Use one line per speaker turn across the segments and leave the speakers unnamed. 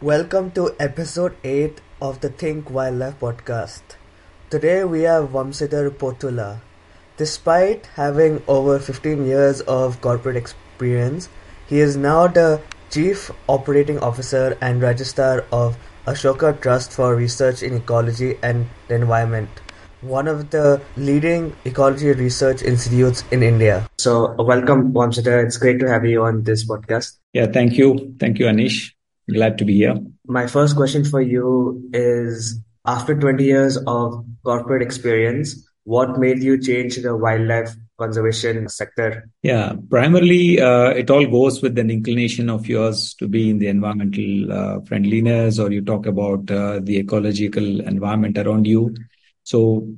Welcome to episode 8 of the Think Wildlife podcast. Today we have Vamsidhar Pothula. Despite having over 15 years of corporate experience, he is now the Chief Operating Officer and Registrar of Ashoka Trust for Research in Ecology and the Environment, one of the leading ecology research institutes in India. So, welcome, Vamsidhar. It's great to have you on this podcast.
Yeah, thank you. Thank you, Anish. Glad to be here.
My first question for you is after 20 years of corporate experience, what made you change the wildlife conservation sector?
Yeah, primarily uh, it all goes with an inclination of yours to be in the environmental uh, friendliness, or you talk about uh, the ecological environment around you. So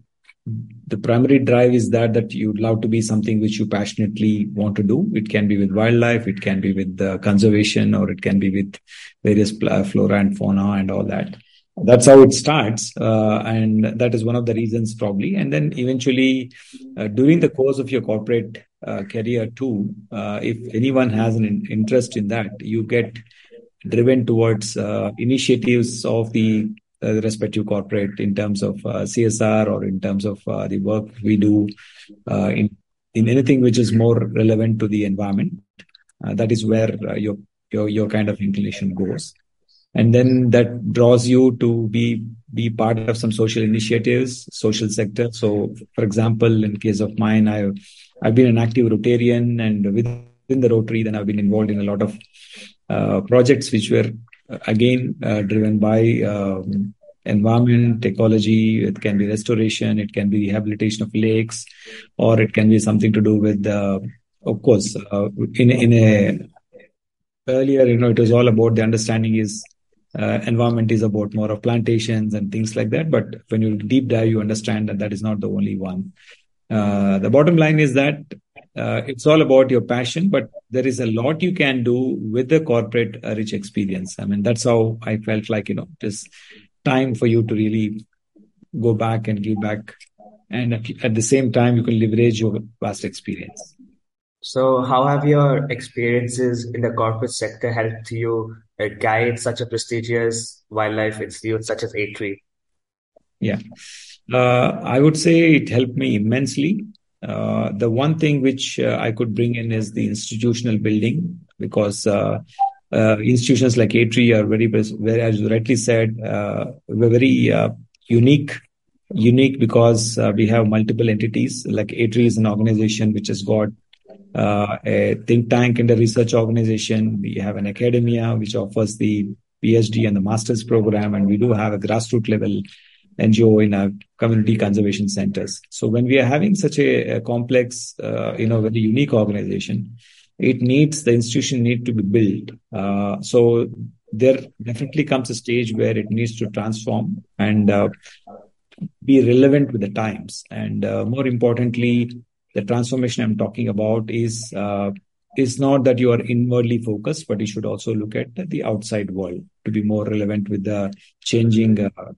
the primary drive is that that you'd love to be something which you passionately want to do. It can be with wildlife, it can be with uh, conservation, or it can be with various flora and fauna and all that. That's how it starts, uh, and that is one of the reasons probably. And then eventually, uh, during the course of your corporate uh, career too, uh, if anyone has an interest in that, you get driven towards uh, initiatives of the the respective corporate in terms of uh, CSR or in terms of uh, the work we do in in anything which is more relevant to the environment. that is where your your your kind of inclination goes and then that draws you to be be part of some social initiatives social sector so for example in case of mine i've i've been an active rotarian and within the rotary then i've been involved in a lot of uh, projects which were uh, again uh, driven by um, environment ecology it can be restoration it can be rehabilitation of lakes or it can be something to do with uh, of course uh, in in a earlier you know it was all about the understanding is uh, environment is about more of plantations and things like that. But when you deep dive, you understand that that is not the only one. Uh, the bottom line is that uh, it's all about your passion, but there is a lot you can do with the corporate uh, rich experience. I mean, that's how I felt like, you know, just time for you to really go back and give back. And at the same time, you can leverage your vast experience.
So, how have your experiences in the corporate sector helped you uh, guide such a prestigious wildlife institute such as ATREE?
Yeah, uh, I would say it helped me immensely. Uh, the one thing which uh, I could bring in is the institutional building because uh, institutions like ATREE are very, very, as you rightly said, we're very unique unique because we have multiple entities. Like ATREE is an organization which has got a think tank and a research organization. We have an academia which offers the PhD and the master's program, and we do have a grassroots level NGO in our community conservation centers. So when we are having such a, a complex, uh, you know, very unique organization, it needs the institution need to be built. Uh, so there definitely comes a stage where it needs to transform and uh, be relevant with the times, and uh, more importantly, the transformation I'm talking about is uh, is not that you are inwardly focused, but you should also look at the outside world to be more relevant with the changing, uh,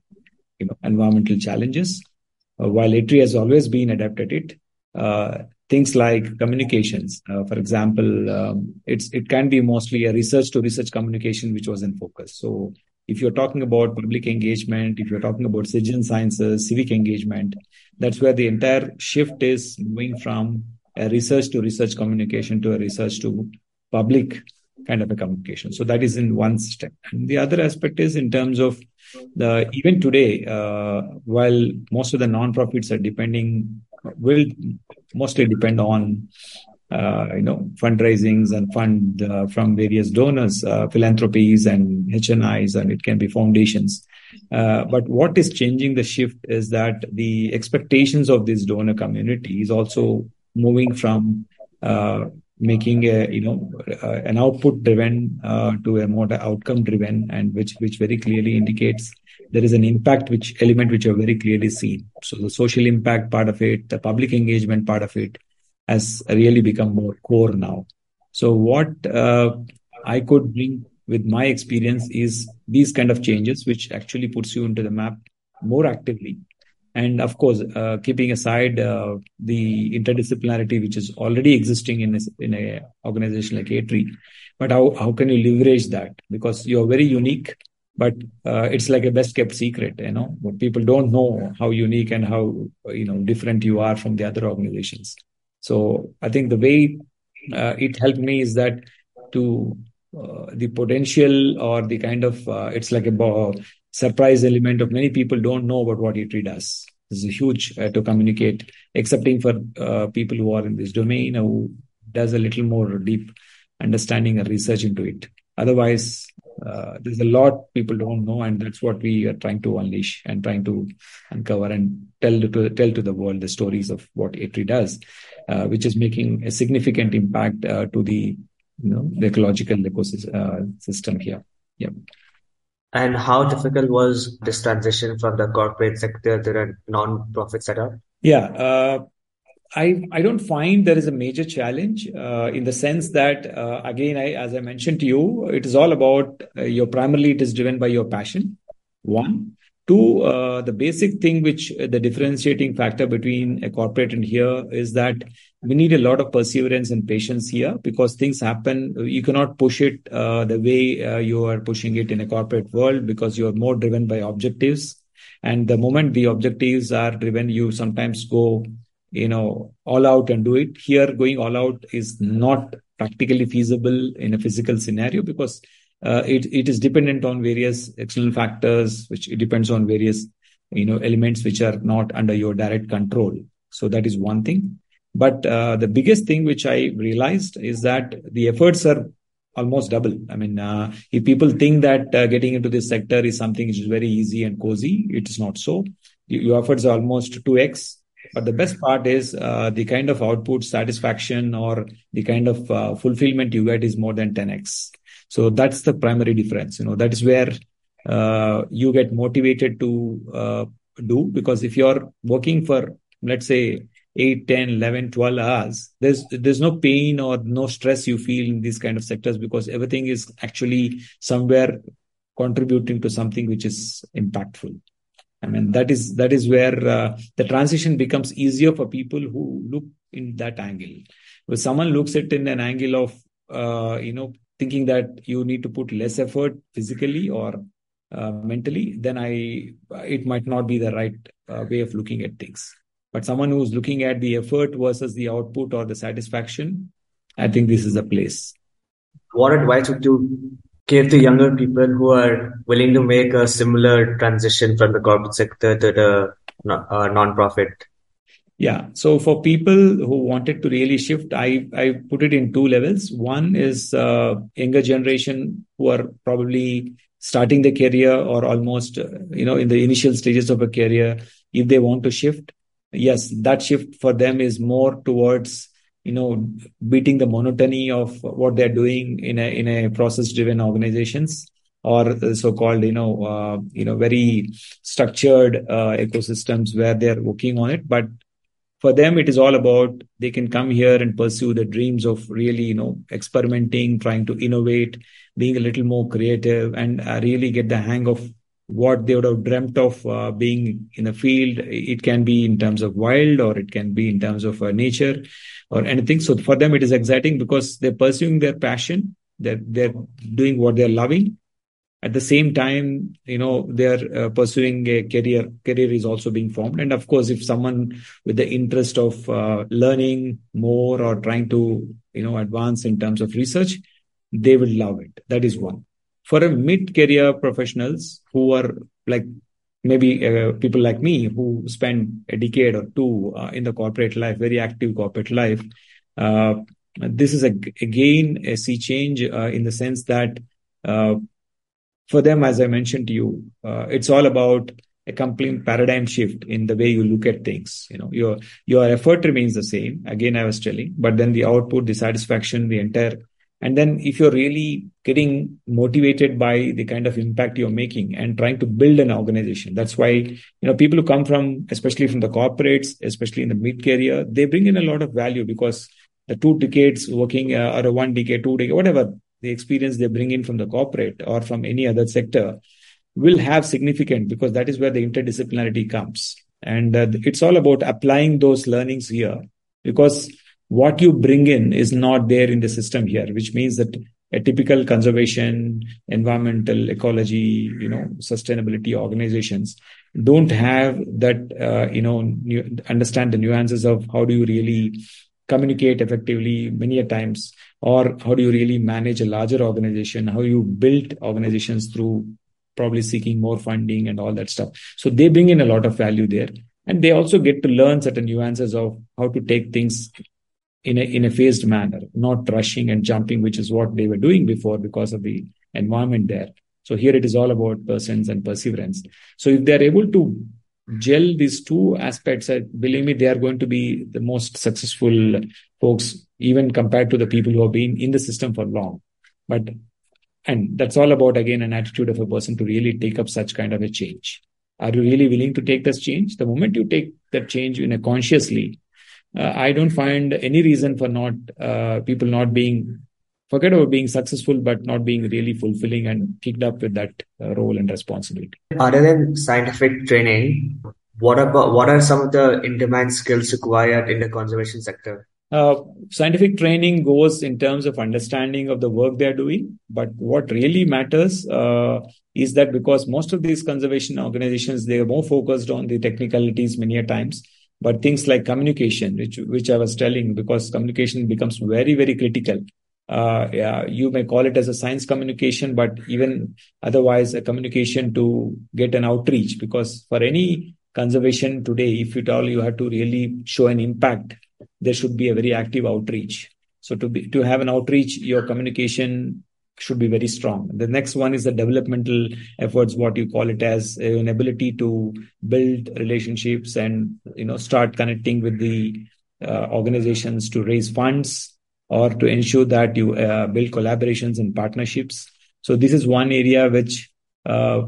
you know, environmental challenges. Uh, while ATREE has always been adept at it, uh, things like communications, uh, for example, um, it's it can be mostly a research to research communication which was in focus. So if you're talking about public engagement, if you're talking about citizen sciences, civic engagement, that's where the entire shift is moving from a research to research communication to a research to public kind of a communication. So that is in one step. And the other aspect is in terms of the even today, uh, while most of the non-profits are depending, will mostly depend on uh, you know fundraisings and fund uh, from various donors, uh, philanthropies and HNIs, and it can be foundations. Uh, but what is changing the shift is that the expectations of this donor community is also moving from uh, making a you know uh, an output driven uh, to a more outcome driven and which which very clearly indicates there is an impact which element which are very clearly seen. So the social impact part of it the public engagement part of it has really become more core now. So what uh, i could bring with my experience is these kind of changes which actually puts you into the map more actively and of course uh, keeping aside uh, the interdisciplinarity which is already existing in a, in a organization like ATREE but how, how can you leverage that? Because you're very unique but uh, it's like a best kept secret you know? But people don't know how unique and how you know different you are from the other organizations. So i think the way uh, it helped me is that to uh, the potential or the kind of uh, it's like a surprise element of many people don't know about what ATREE does. This is huge uh, to communicate excepting for uh, people who are in this domain who does a little more deep understanding and research into it. Otherwise uh, there's a lot people don't know and that's what we are trying to unleash and trying to uncover and tell to tell to the world the stories of what ATREE does uh, which is making a significant impact uh, to the you know the ecological ecosystem uh, here. Yeah
and how difficult was this transition from the corporate sector to the non-profit setup?
Yeah uh, I, I don't find there is a major challenge uh, in the sense that uh, again I, as I mentioned to you it is all about uh, your primarily it is driven by your passion one two uh, the basic thing which uh, the differentiating factor between a corporate and here is that we need a lot of perseverance and patience here because things happen. You cannot push it uh, the way you are pushing it in a corporate world because you are more driven by objectives. And the moment the objectives are driven you sometimes go you know all out and do it. Here going all out is not practically feasible in a physical scenario because uh, it, it is dependent on various external factors which it depends on various you know elements which are not under your direct control. So that is one thing. But uh, the biggest thing which i realized is that the efforts are almost double. I mean uh, if people think that uh, getting into this sector is something which is very easy and cozy it is not so. Your efforts are almost 2x but the best part is uh, the kind of output satisfaction or the kind of uh, fulfillment you get is more than 10x. So that's the primary difference. You know, that is where uh, you get motivated to uh, do because if you're working for, let's say, 8 10 11 12 hours there's there's no pain or no stress you feel in these kind of sectors because everything is actually somewhere contributing to something which is impactful I mean, that is that is where uh, the transition becomes easier for people who look in that angle. When someone looks at in an angle of uh, you know thinking that you need to put less effort physically or uh, mentally, then I it might not be the right uh, way of looking at things. But someone who's looking at the effort versus the output or the satisfaction, I think this is a place.
What advice would you give to younger people who are willing to make a similar transition from the corporate sector to the uh, non-profit?
Yeah. So for people who wanted to really shift, I, I put it in two levels. One is uh, younger generation who are probably starting the career or almost, uh, you know, in the initial stages of a career. If they want to shift, yes, that shift for them is more towards you know beating the monotony of what they're doing in a in a process driven organizations or so called you know uh, you know very structured uh, ecosystems where they're working on it but for them it is all about they can come here and pursue the dreams of really you know experimenting trying to innovate being a little more creative and uh, really get the hang of what they would have dreamt of uh, being in a field. It can be in terms of wild or it can be in terms of uh, nature or anything. So for them, it is exciting because they're pursuing their passion. They're, they're doing what they're loving. At the same time, you know, they're uh, pursuing a career. Career is also being formed. And of course, if someone with the interest of uh, learning more or trying to, you know, advance in terms of research, they will love it. That is one for a mid-career professionals who are like maybe uh, people like me who spend a decade or two uh, in the corporate life, very active corporate life, uh, this is a, again a sea change uh, in the sense that uh, for them, as I mentioned to you, uh, it's all about a complete paradigm shift in the way you look at things. You know, your your effort remains the same. Again, I was telling, but then the output, the satisfaction, the entire and then if you're really getting motivated by the kind of impact you're making and trying to build an organization, that's why, you know, people who come from, especially from the corporates, especially in the mid career, they bring in a lot of value because the two decades working uh, or a one decade, two decade, whatever the experience they bring in from the corporate or from any other sector will have significant because that is where the interdisciplinarity comes. And uh, it's all about applying those learnings here because what you bring in is not there in the system here, which means that a typical conservation, environmental, ecology, you know, sustainability organizations don't have that, uh, you know, understand the nuances of how do you really communicate effectively many a times, or how do you really manage a larger organization, how you build organizations through probably seeking more funding and all that stuff. So they bring in a lot of value there. And they also get to learn certain nuances of how to take things in a, in a phased manner, not rushing and jumping, which is what they were doing before because of the environment there. So here it is all about persons and perseverance. So if they're able to gel these two aspects, believe me, they are going to be the most successful folks, even compared to the people who have been in the system for long. But and that's all about again an attitude of a person to really take up such kind of a change. Are you really willing to take this change? The moment you take that change in a consciously, uh, I don't find any reason for not uh, people not being forget about being successful, but not being really fulfilling and kicked up with that uh, role and responsibility.
Other than scientific training, what about what are some of the in-demand skills required in the conservation sector?
Uh, scientific training goes in terms of understanding of the work they're doing. But what really matters uh, is that because most of these conservation organizations, they are more focused on the technicalities many a times. But things like communication, which, which I was telling, because communication becomes very, very critical. Uh, yeah, you may call it as a science communication, but even otherwise a communication to get an outreach. Because for any conservation today, if at all you have to really show an impact there should be a very active outreach. So to be, to have an outreach, your communication should be very strong. The next one is the developmental efforts, what you call it as an ability to build relationships and you know start connecting with the uh, organizations to raise funds or to ensure that you uh, build collaborations and partnerships. So this is one area which uh,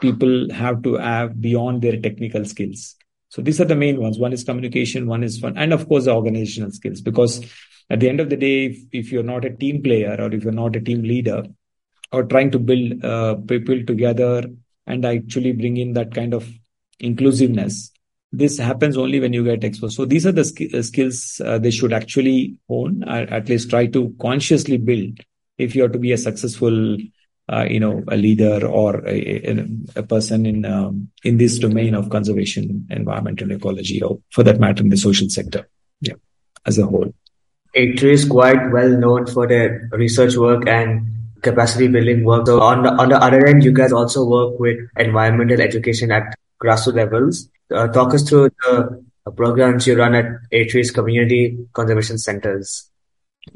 people have to have beyond their technical skills. So these are the main ones. One is communication, one is fun, and of course the organizational skills. Because at the end of the day, if, if you're not a team player or if you're not a team leader, or trying to build uh, people together and actually bring in that kind of inclusiveness, this happens only when you get exposed. So these are the sk- uh, skills uh, they should actually own, or at least try to consciously build if you are to be a successful uh, you know, a leader or a, a person in um, in this domain of conservation, environment, and ecology, or for that matter, in the social sector, yeah, as a whole.
ATREE is quite well known for their research work and capacity building work. So on the on the other end, you guys also work with environmental education at grassroots levels. Uh, talk us through the programs you run at ATREE's community conservation centers.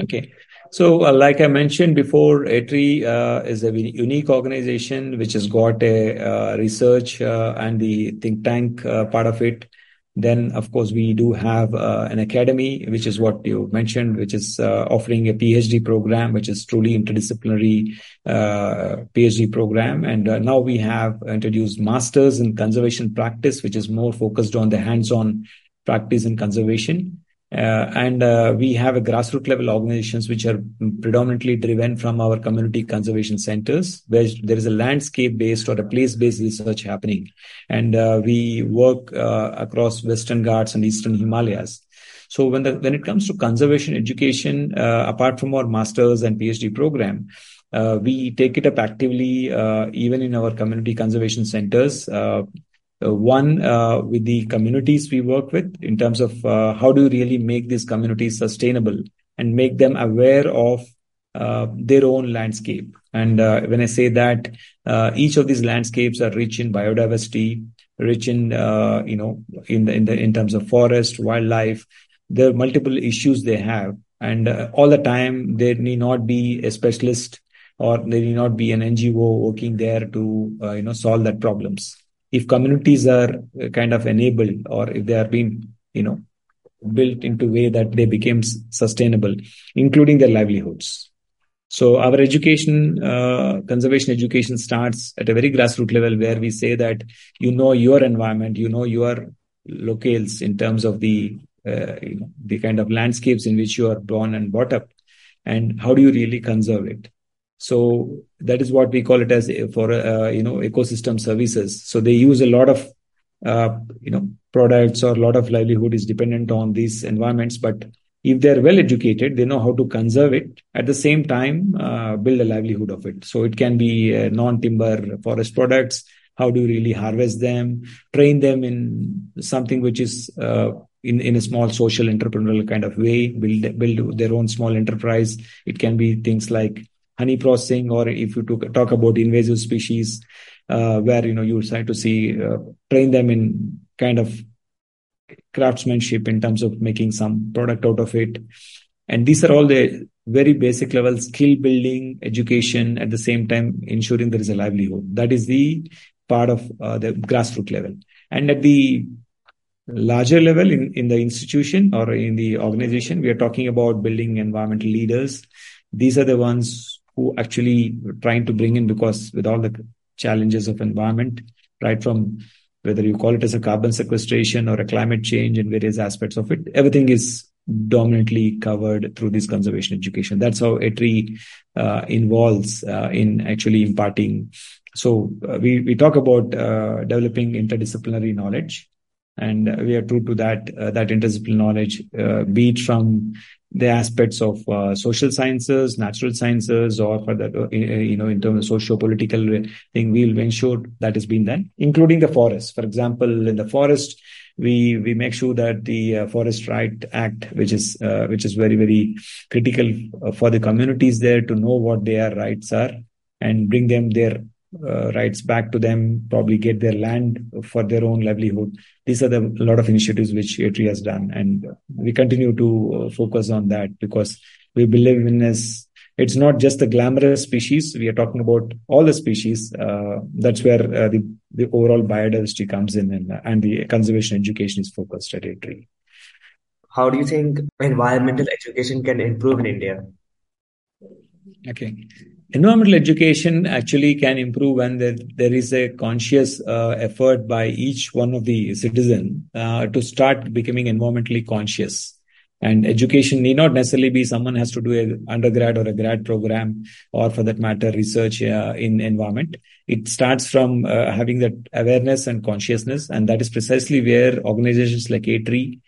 Okay. So, uh, like I mentioned before, Atri uh, is a unique organization which has got a uh, research uh, and the think tank uh, part of it. Then, of course, we do have uh, an academy, which is what you mentioned, which is uh, offering a PhD program, which is truly interdisciplinary uh, PhD program. And uh, now we have introduced masters in conservation practice, which is more focused on the hands-on practice in conservation. Uh, and uh, we have a grassroots level organizations which are predominantly driven from our community conservation centers, where there is a landscape based or a place based research happening. And uh, we work uh, across Western Ghats and Eastern Himalayas. So when the, when it comes to conservation education, uh, apart from our masters and PhD program, uh, we take it up actively even in our community conservation centers uh, one uh, with the communities we work with in terms of uh, how do you really make these communities sustainable and make them aware of uh, their own landscape. And when I say that, each of these landscapes are rich in biodiversity, rich in you know in the in the in terms of forest, wildlife. There are multiple issues they have, and all the time there need not be a specialist or there need not be an NGO working there to you know solve that problems if communities are uh, kind of enabled or if they are being you know built into a way that they become sustainable including their livelihoods. So our education uh, conservation education starts at a very grassroots level where we say that you know your environment you know your locales in terms of the uh, you know, the kind of landscapes in which you are born and brought up and how do you really conserve it so that is what we call it as for uh, you know ecosystem services. So they use a lot of uh, you know products or a lot of livelihood is dependent on these environments, but if they're well educated, they know how to conserve it. At the same time, uh, build a livelihood of it. So it can be uh, non-timber forest products. How do you really harvest them? Train them in something which is uh, in, in a small social entrepreneurial kind of way. Build build their own small enterprise. It can be things like honey processing, or if you talk, about invasive species, uh, where you know you try to see uh, train them in kind of craftsmanship in terms of making some product out of it. And these are all the very basic level skill building, education, at the same time ensuring there is a livelihood. That is the part of uh, the grassroots level. And at the larger level in, in the institution or in the organization, we are talking about building environmental leaders. These are the ones who actually trying to bring in because with all the challenges of environment, right from whether you call it as a carbon sequestration or a climate change and various aspects of it, everything is dominantly covered through this conservation education. That's how ATREE uh, involves uh, in actually imparting. So uh, we we talk about uh, developing interdisciplinary knowledge, and we are true to that. Uh, that interdisciplinary knowledge, uh, be it from the aspects of uh, social sciences, natural sciences, or for that, uh, you know, in terms of socio-political thing, we'll ensure that has been done, including the forest. For example, in the forest, we we make sure that the uh, Forest Right Act, which is uh, which is very very critical uh, for the communities there to know what their rights are and bring them their uh, rights back to them, probably get their land for their own livelihood. These are the lot of initiatives which ATREE has done, and we continue to uh, focus on that because we believe in this. It's not just the glamorous species. We are talking about all the species. Uh, that's where uh, the, the overall biodiversity comes in, and, and the conservation education is focused at ATREE.
How do you think environmental education can improve in India?
Okay. Environmental education actually can improve when there, there is a conscious uh, effort by each one of the citizen uh, to start becoming environmentally conscious. And education need not necessarily be someone has to do an undergrad or a grad program, or for that matter, research uh, in environment. It starts from uh, having that awareness and consciousness, and that is precisely where organizations like ATREE,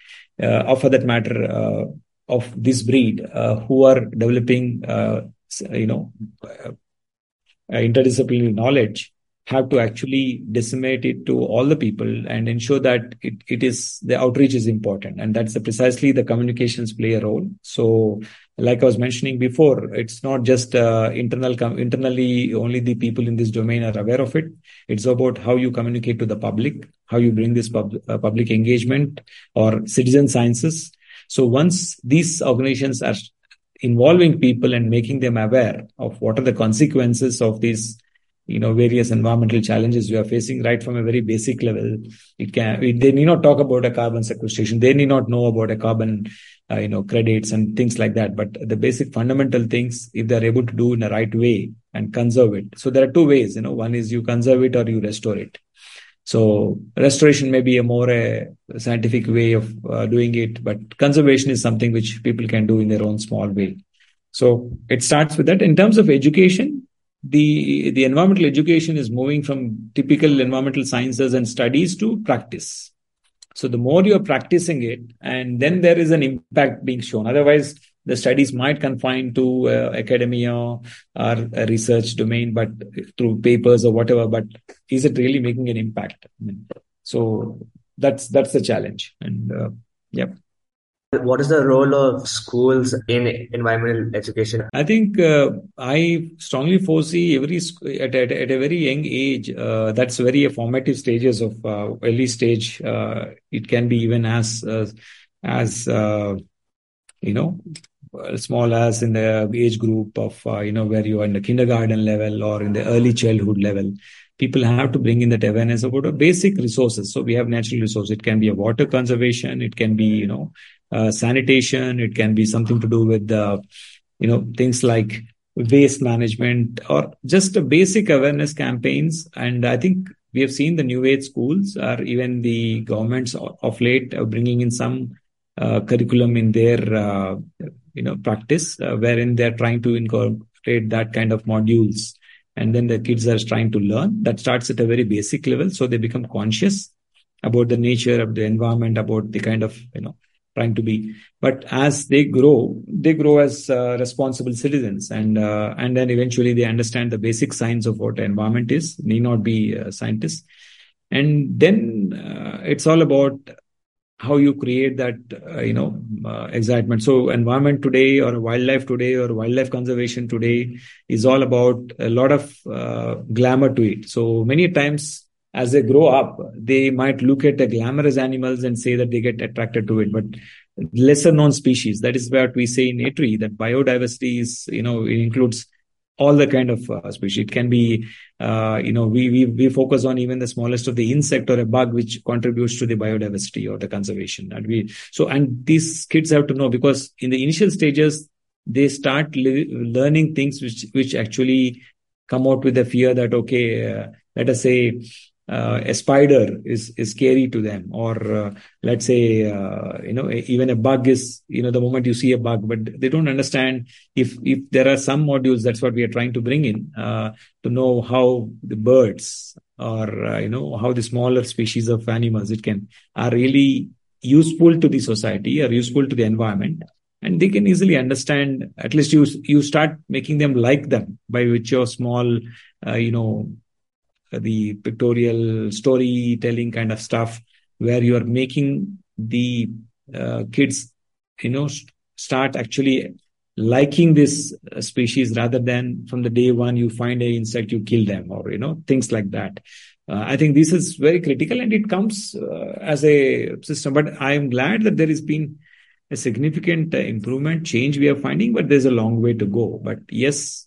uh, or for that matter, uh, of this breed, who are developing you know, uh, interdisciplinary knowledge have to actually disseminate it to all the people and ensure that it, it is the outreach is important. And that's the, precisely the communications play a role. So like i was mentioning before it's not just uh, internal com- internally only the people in this domain are aware of it. It's about how you communicate to the public how you bring this pub- uh, public engagement or citizen sciences. So once these organizations are involving people and making them aware of what are the consequences of these you know various environmental challenges we are facing right from a very basic level. It can they need not talk about a carbon sequestration. They need not know about a carbon uh, you know credits and things like that. But the basic fundamental things if they're able to do in the right way and conserve it. So there are two ways you know. One is you conserve it or you restore it so restoration may be a more a scientific way of uh, doing it, but conservation is something which people can do in their own small way. So it starts with that. In terms of education, the the environmental education is moving from typical environmental sciences and studies to practice. So the more you're practicing it, and then there is an impact being shown. Otherwise, the studies might confine to uh, academia or a research domain, but through papers or whatever. But is it really making an impact? I mean, so that's that's the challenge. And uh, yeah.
What is the role of schools in environmental education?
I think uh, I strongly foresee every at, at, at a very young age. Uh, that's very formative stages of uh, early stage. Uh, it can be even as as you know as small as in the age group of uh, you know where you are in the kindergarten level or in the early childhood level people have to bring in that awareness about basic resources. So we have natural resources. It can be a water conservation. It can be you know uh, sanitation. It can be something to do with the you know things like waste management or just a basic awareness campaigns. And i think we have seen the new age schools or even the governments of late bringing in some uh, curriculum in their uh, you know practice uh, wherein they're trying to incorporate that kind of modules. And then the kids are trying to learn. That starts at a very basic level. So they become conscious about the nature of the environment about the kind of you know trying to be. But as they grow, they grow as uh, responsible citizens, and uh, and then eventually they understand the basic science of what the environment is. Need not be scientists, and then uh, it's all about how you create that uh, you know uh, excitement. So environment today or wildlife today or wildlife conservation today is all about a lot of uh, glamour to it. So many times as they grow up they might look at the glamorous animals and say that they get attracted to it. But lesser known species that is what we say in ATREE that biodiversity is you know it includes all the kind of uh, species. It can be, uh, you know, we, we we focus on even the smallest of the insect or a bug, which contributes to the biodiversity or the conservation. And we so and these kids have to know because in the initial stages they start learning things which which actually come out with the fear that okay, uh, let us say uh, a spider is is scary to them. Or uh, let's say uh, you know even a bug is you know the moment you see a bug but they don't understand if if there are some modules that's what we are trying to bring in uh, to know how the birds or uh, you know how the smaller species of animals it can are really useful to the society or useful to the environment. And they can easily understand at least you you start making them like them by which your small uh, you know the pictorial storytelling kind of stuff where you are making the uh, kids you know start actually liking this species rather than from the day one you find a insect you kill them or you know things like that. Uh, i think this is very critical and it comes uh, as a system but i am glad that there has been a significant uh, improvement change we are finding but there's a long way to go. But yes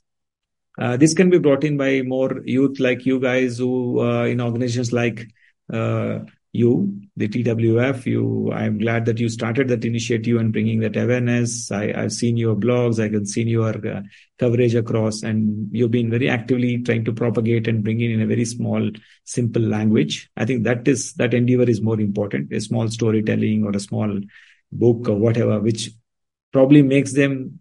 uh, this can be brought in by more youth like you guys who uh, in organizations like uh, you, the TWF. You, I'm glad that you started that initiative and bringing that awareness. I, have seen your blogs, I can see your uh, coverage across, and you've been very actively trying to propagate and bring in in a very small, simple language. I think that is that endeavor is more important. A small storytelling or a small book or whatever, which probably makes them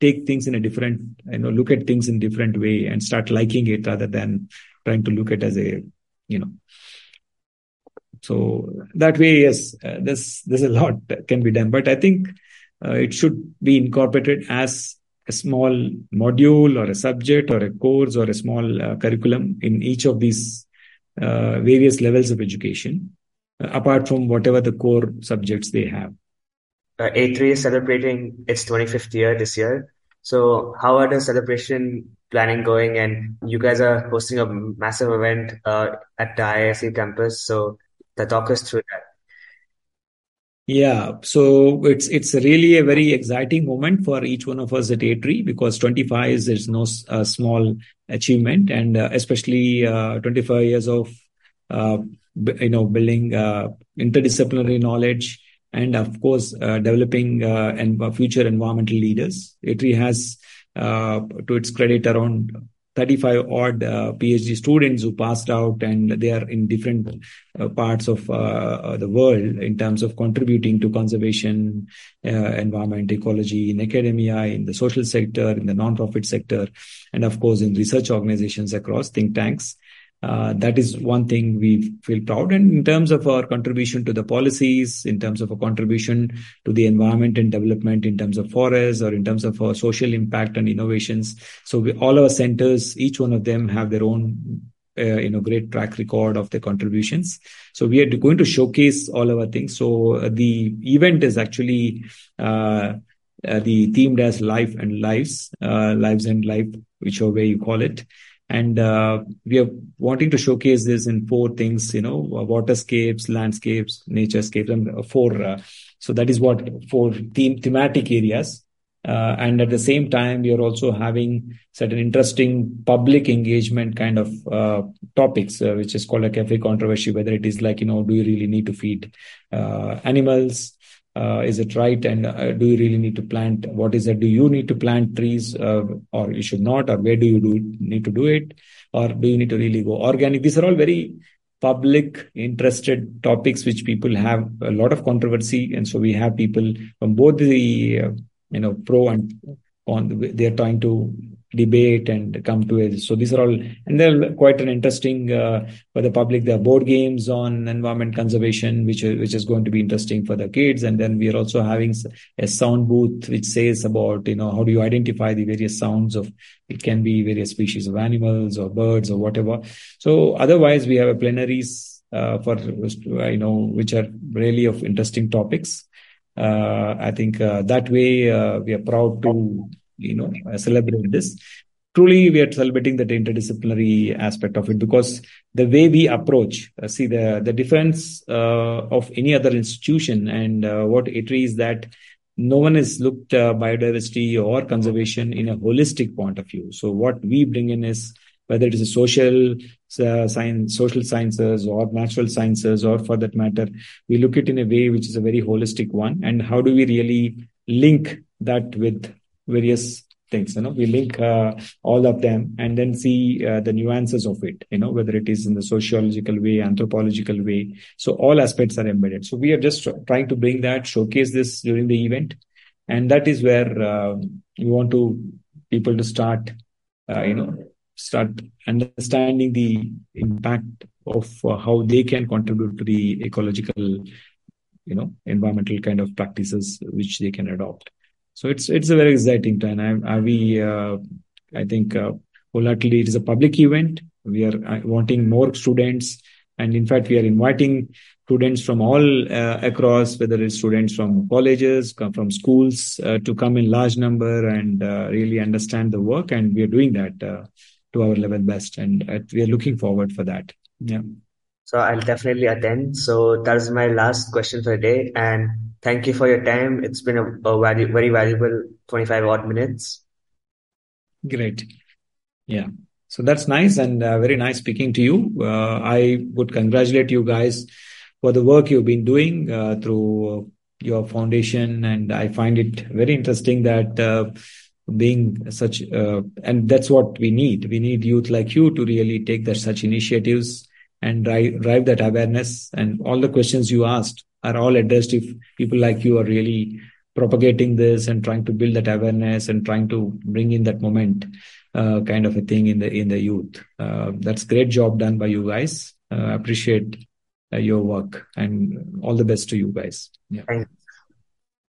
take things in a different, you know, look at things in different way and start liking it rather than trying to look at as a, you know. So that way, yes, uh, there's there's a lot that can be done, but I think uh, it should be incorporated as a small module or a subject or a course or a small uh, curriculum in each of these uh, various levels of education, uh, apart from whatever the core subjects they have
uh, ATREE is celebrating its 25th year this year. So how are the celebration planning going? And you guys are hosting a massive event uh, at the IISc campus. So the talk us through that.
Yeah, so it's it's really a very exciting moment for each one of us at ATREE because 25 is no uh, small achievement, and uh, especially uh, 25 years of uh, you know building uh, interdisciplinary knowledge and of course uh, developing uh, and uh, future environmental leaders. ATREE has, to its credit, around 35 odd uh, PhD students who passed out and they are in different uh, parts of uh, the world in terms of contributing to conservation, environment, ecology, in academia, in the social sector, in the non-profit sector, and of course in research organizations across think tanks. Uh, that is one thing we feel proud. And in terms of our contribution to the policies, in terms of a contribution to the environment and development, in terms of forests, or in terms of our social impact and innovations. So we, all our centers, each one of them have their own uh, you know great track record of the contributions so we are going to showcase all our things so uh, the event is actually uh, uh, the themed as life and lives uh, lives and life whichever way you call it and uh, we are wanting to showcase this in four things you know waterscapes landscapes naturescapes and four uh, so that is what four theme thematic areas. Uh, and at the same time we are also having certain interesting public engagement kind of uh, topics uh, which is called a cafe controversy whether it is like you know do you really need to feed uh, animals? uh, is it right? And uh, do you really need to plant? What is it? Do you need to plant trees uh, or you should not? Or where do you do need to do it? Or do you need to really go organic? These are all very public interested topics which people have a lot of controversy. And so we have people from both the uh, you know pro and on they are trying to debate and come to it. So these are all, and they're quite an interesting uh, for the public. There are board games on environment conservation, which which is going to be interesting for the kids. And then we are also having a sound booth which says about you know how do you identify the various sounds of it can be various species of animals or birds or whatever. So otherwise, we have a plenaries uh, for you know which are really of interesting topics. Uh, I think uh, that way uh, we are proud to you know celebrate this. Truly we are celebrating that interdisciplinary aspect of it because the way we approach uh, see the the difference uh, of any other institution and uh, what ATREE is that no one has looked uh, biodiversity or conservation in a holistic point of view. So what we bring in is whether it is a social uh, science social sciences or natural sciences or for that matter we look at it in a way which is a very holistic one. And how do we really link that with various things you know. We link uh, all of them and then see uh, the nuances of it you know whether it is in the sociological way anthropological way. So all aspects are embedded. So we are just trying to bring that showcase this during the event. And that is where uh, we want to people to start uh, you know start understanding the impact of uh, how they can contribute to the ecological you know environmental kind of practices which they can adopt so it's it's a very exciting time. I, I we uh, I think uh, it is a public event. We are uh, wanting more students, and in fact we are inviting students from all uh, across, whether it's students from colleges, come from schools, uh, to come in large number and uh, really understand the work. And we are doing that uh, to our level best, and we are looking forward for that. Yeah.
So I'll definitely attend. So that is my last question for the day, and Thank you for your time. It's been a, a very, very valuable 25 odd minutes.
Great. Yeah. So that's nice and uh, very nice speaking to you. Uh, I would congratulate you guys for the work you've been doing uh, through your foundation. And I find it very interesting that uh, being such, uh, and that's what we need. We need youth like you to really take such initiatives and drive, drive that awareness. And all the questions you asked are all addressed if people like you are really propagating this and trying to build that awareness and trying to bring in that moment uh, kind of a thing in the in the youth. Uh, that's great job done by you guys. Uh, appreciate uh, your work and all the best to you guys.
Yeah.